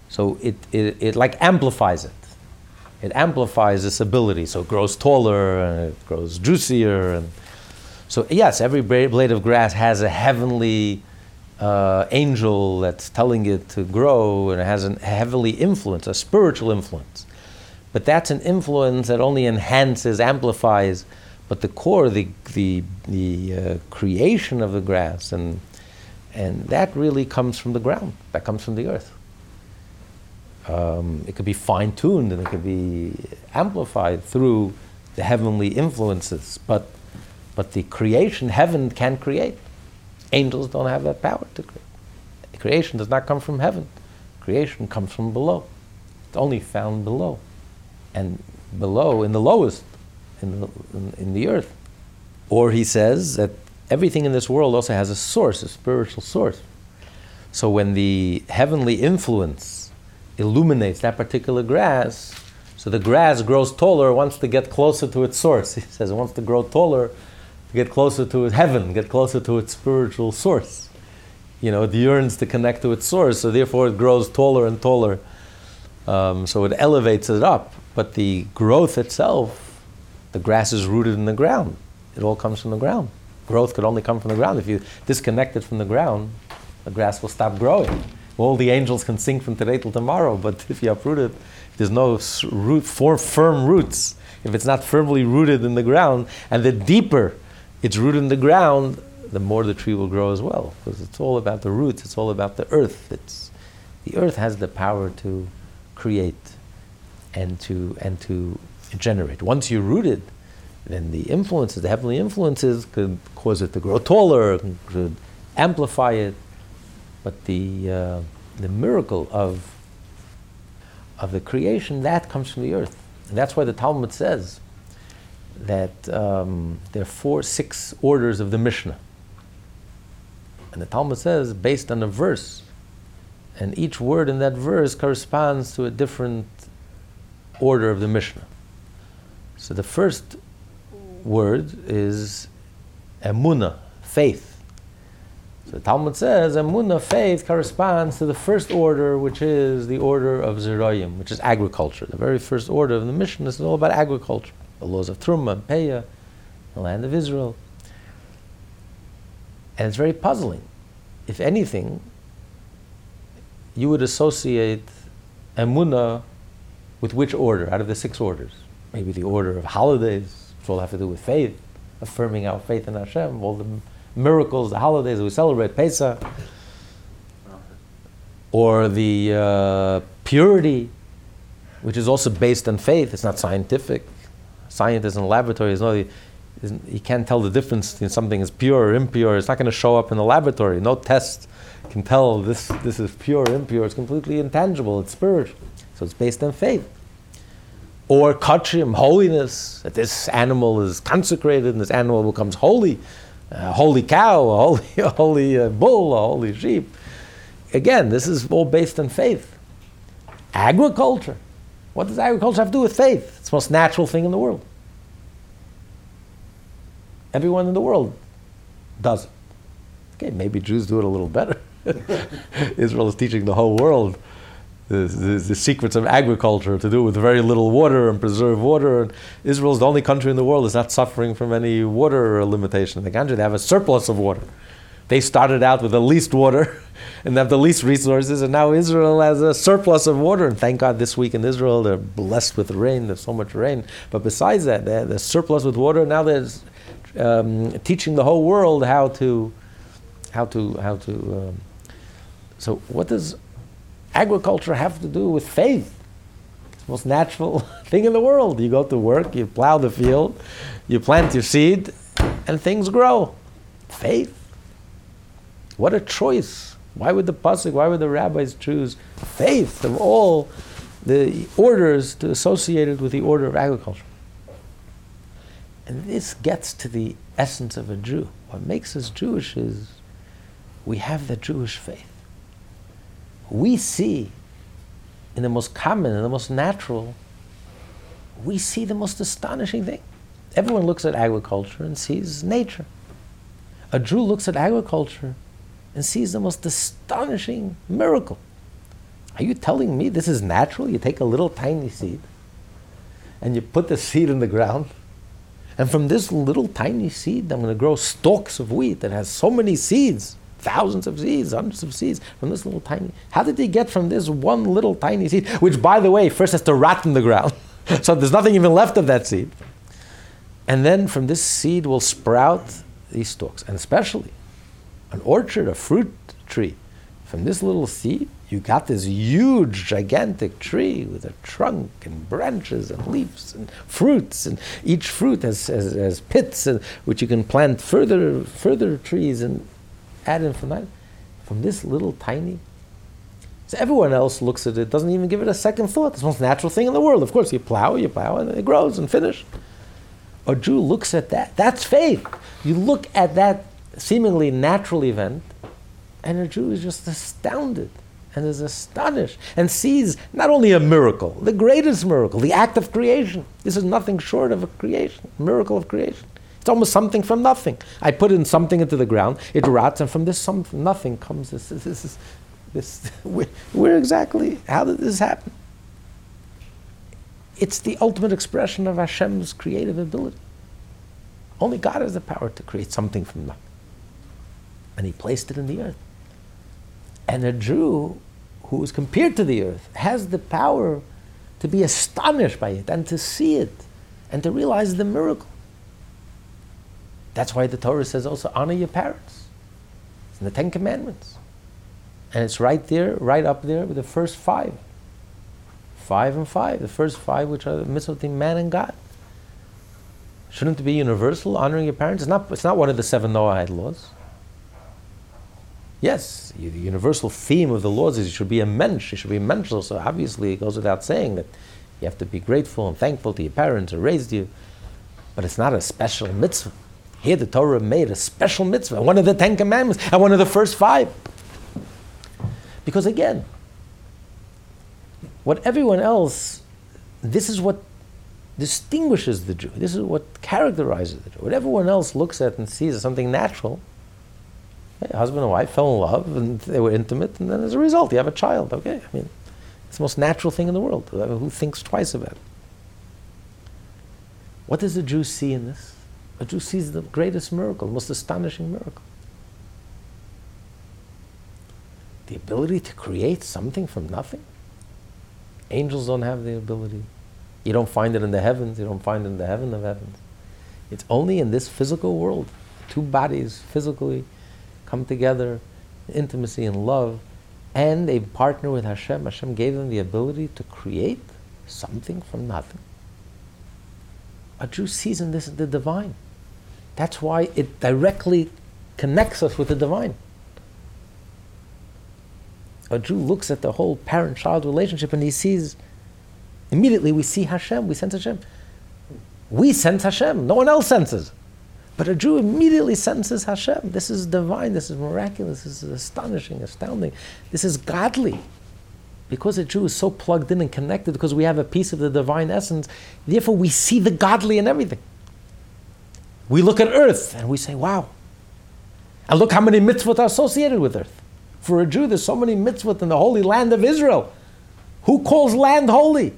So it, it, it like amplifies it. It amplifies this ability. So it grows taller and it grows juicier. And so, yes, every blade of grass has a heavenly uh, angel that's telling it to grow and it has a heavenly influence, a spiritual influence. But that's an influence that only enhances, amplifies but the core, the, the, the uh, creation of the grass, and, and that really comes from the ground, that comes from the earth. Um, it could be fine tuned and it could be amplified through the heavenly influences, but, but the creation, heaven can create. Angels don't have that power to create. Creation does not come from heaven, creation comes from below. It's only found below. And below, in the lowest in the, in, in the earth. Or he says that everything in this world also has a source, a spiritual source. So when the heavenly influence illuminates that particular grass, so the grass grows taller, wants to get closer to its source. *laughs* He says it wants to grow taller to get closer to heaven, get closer to its spiritual source. You know, it yearns to connect to its source, so therefore it grows taller and taller. Um, so it elevates it up. But the growth itself the grass is rooted in the ground. It all comes from the ground. Growth could only come from the ground. If you disconnect it from the ground, the grass will stop growing. All the angels can sing from today till tomorrow, *laughs* but if you uproot it, there's no root, four firm roots, if it's not firmly rooted in the ground, and the deeper it's rooted in the ground, the more the tree will grow as well. Because it's all about the roots, it's all about the earth. It's, the earth has the power to create and to, and to generate. Once you're rooted, then the influences, the heavenly influences, could cause it to grow taller, could amplify it. But the, uh, the miracle of, of the creation, that comes from the earth. And that's why the Talmud says that um, there are four, six orders of the Mishnah. And the Talmud says, based on a verse, and each word in that verse corresponds to a different order of the Mishnah. So the first word is emuna, faith. So the Talmud says emuna, faith, corresponds to the first order, which is the order of Zerayim, which is agriculture. The very first order of the Mishnah is all about agriculture. the laws of Truma and the land of Israel. And it's very puzzling. If anything, you would associate Emunah with which order out of the six orders? Maybe the order of holidays, which all have to do with faith, affirming our faith in Hashem, all the miracles, the holidays we celebrate, Pesach, or the uh, purity, which is also based on faith. It's not scientific. Scientists in laboratories know you can't tell the difference between something is pure or impure. It's not going to show up in the laboratory. No test can tell this, this is pure or impure. It's completely intangible. It's spiritual. So it's based on faith. Or kachim, holiness, that this animal is consecrated and this animal becomes holy. A holy cow, a holy, *laughs* a holy uh, bull, a holy sheep. Again, this is all based on faith. Agriculture. What does agriculture have to do with faith? It's the most natural thing in the world. Everyone in the world does it. Okay, maybe Jews do it a little better. *laughs* Israel is teaching the whole world the, the, the, secrets of agriculture to do with very little water and preserve water. And Israel is the only country in the world that's not suffering from any water limitation the country. They have a surplus of water. They started out with the least water *laughs* and have the least resources, and now Israel has a surplus of water. And thank God this week in Israel they're blessed with rain. There's so much rain. But besides that, they're, surplus with water. Now there's um, teaching the whole world how to, how to, how to. Um, so what does agriculture have to do with faith? It's the most natural *laughs* thing in the world. You go to work, you plow the field, you plant your seed, and things grow. Faith. What a choice. Why would the pasuk, why would the rabbis choose faith of all the orders to associated with the order of agriculture? And this gets to the essence of a Jew. What makes us Jewish is we have the Jewish faith. We see in the most common and the most natural, we see the most astonishing thing. Everyone looks at agriculture and sees nature. A Jew looks at agriculture and sees the most astonishing miracle. Are you telling me this is natural? You take a little tiny seed and you put the seed in the ground, and from this little tiny seed, I'm going to grow stalks of wheat that has so many seeds, thousands of seeds, hundreds of seeds from this little tiny. How did they get from this one little tiny seed, which, by the way, first has to rot in the ground, *laughs* so there's nothing even left of that seed, and then from this seed will sprout these stalks, and especially an orchard, a fruit tree. From this little seed, you got this huge, gigantic tree with a trunk and branches and leaves and fruits, and each fruit has, has, has pits and, which you can plant further, further trees and add in from. From this little tiny. So everyone else looks at it, doesn't even give it a second thought. It's the most natural thing in the world. Of course, you plow, you plow, and it grows and finish. A Jew looks at that. That's faith. You look at that seemingly natural event, and a Jew is just astounded and is astonished and sees not only a miracle, the greatest miracle, the act of creation. This is nothing short of a creation, miracle of creation. It's almost something from nothing. I put in something into the ground, it rots, and from this something, nothing comes this. This, this, this *laughs* where, where exactly? How did this happen? It's the ultimate expression of Hashem's creative ability. Only God has the power to create something from nothing and he placed it in the earth. And a Jew who is compared to the earth has the power to be astonished by it and to see it and to realize the miracle. That's why the Torah says also honor your parents. It's in the Ten Commandments. And it's right there, right up there with the first five. Five and five. The first five, which are the mitzvah between man and God. Shouldn't it be universal, honoring your parents? It's not, it's not one of the seven Noahide laws. Yes, the universal theme of the laws is you should be a mensch, you should be mental. So obviously, it goes without saying that you have to be grateful and thankful to your parents who raised you. But it's not a special mitzvah. Here, the Torah made a special mitzvah, one of the Ten Commandments, and one of the first five. Because again, what everyone else, this is what distinguishes the Jew. This is what characterizes the Jew. What everyone else looks at and sees as something natural, husband and wife fell in love and they were intimate, and then as a result, you have a child. Okay, I mean, it's the most natural thing in the world. Uh, who thinks twice about it? What does a Jew see in this? A Jew sees the greatest miracle, the most astonishing miracle. The ability to create something from nothing. Angels don't have the ability. You don't find it in the heavens, you don't find it in the heaven of heavens. It's only in this physical world. Two bodies physically come together, intimacy and love, and they partner with Hashem. Hashem gave them the ability to create something from nothing. A Jew sees in this the divine. That's why it directly connects us with the divine. A Jew looks at the whole parent child relationship and he sees, immediately we see Hashem, we sense Hashem. We sense Hashem, no one else senses. But a Jew immediately senses Hashem. This is divine, this is miraculous, this is astonishing, astounding, this is godly. Because a Jew is so plugged in and connected, because we have a piece of the divine essence, therefore we see the godly in everything. We look at earth and we say, wow. And look how many mitzvot are associated with earth. For a Jew, there's so many mitzvot in the holy land of Israel. Who calls land holy?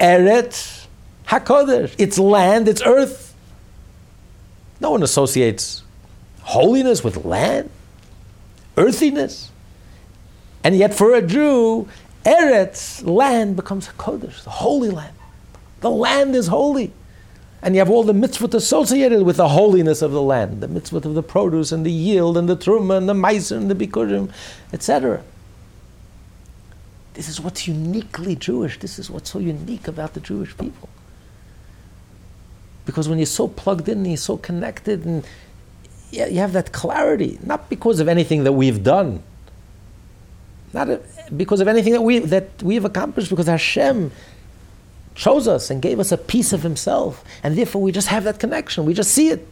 Eretz HaKodesh. It's land, it's earth. No one associates holiness with land, earthiness. And yet, for a Jew, Eretz, land, becomes Kodesh, the holy land. The land is holy. And you have all the mitzvot associated with the holiness of the land, the mitzvot of the produce and the yield and the truma and the meiser and the bikurim, etc. This is what's uniquely Jewish. This is what's so unique about the Jewish people. Because when you're so plugged in and you're so connected and you have that clarity, not because of anything that we've done, not because of anything that we that we've accomplished, because Hashem chose us and gave us a piece of Himself, and therefore we just have that connection. We just see it.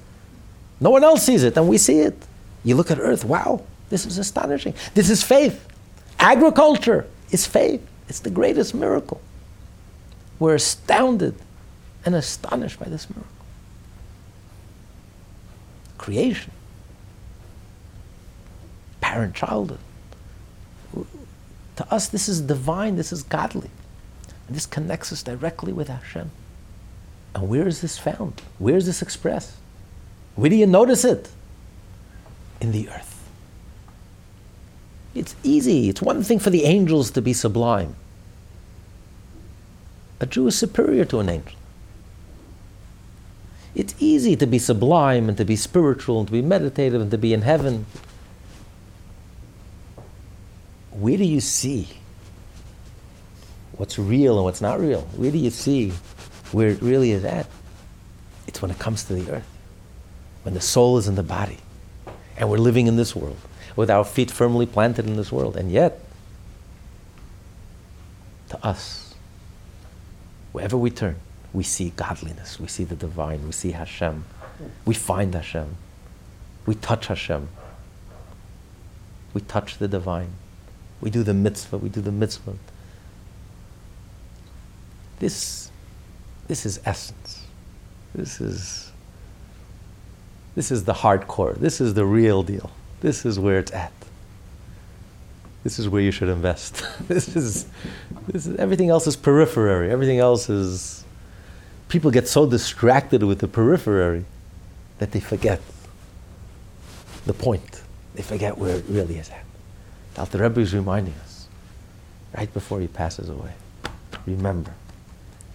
No one else sees it, and we see it. You look at Earth, wow, this is astonishing. This is faith. Agriculture is faith. It's the greatest miracle. We're astounded and astonished by this miracle. Creation, parent childhood. To us, this is divine, this is godly. And this connects us directly with Hashem. And where is this found? Where is this expressed? Where do you notice it? In the earth. It's easy. It's one thing for the angels to be sublime. A Jew is superior to an angel. It's easy to be sublime and to be spiritual and to be meditative and to be in heaven. Where do you see what's real and what's not real? Where do you see where it really is at? It's when it comes to the earth, when the soul is in the body, and we're living in this world with our feet firmly planted in this world. And yet, to us, wherever we turn, we see godliness, we see the divine, we see Hashem, we find Hashem, we touch Hashem, we touch the divine, we do the mitzvah, we do the mitzvah. This, this is essence. This is, this is the hardcore. This is the real deal. This is where it's at. This is where you should invest. *laughs* this is, this is everything else is periphery. Everything else is. People get so distracted with the periphery that they forget the point. They forget where it really is at. Alter Rebbe is reminding us right before he passes away. Remember,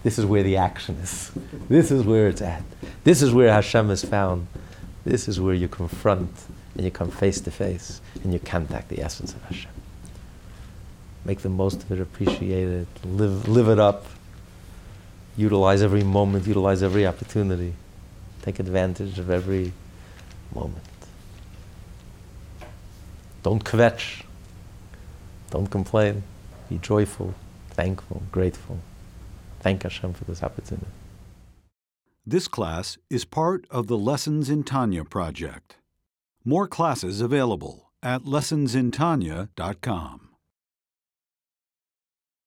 this is where the action is. *laughs* This is where it's at. This is where Hashem is found. This is where you confront and you come face to face and you contact the essence of Hashem. Make the most of it, appreciate it, live, live it up, utilize every moment, utilize every opportunity, take advantage of every moment. Don't kvetch, don't complain, be joyful, thankful, grateful. Thank Hashem for this opportunity. This class is part of the Lessons in Tanya project. More classes available at lessonsintanya.com.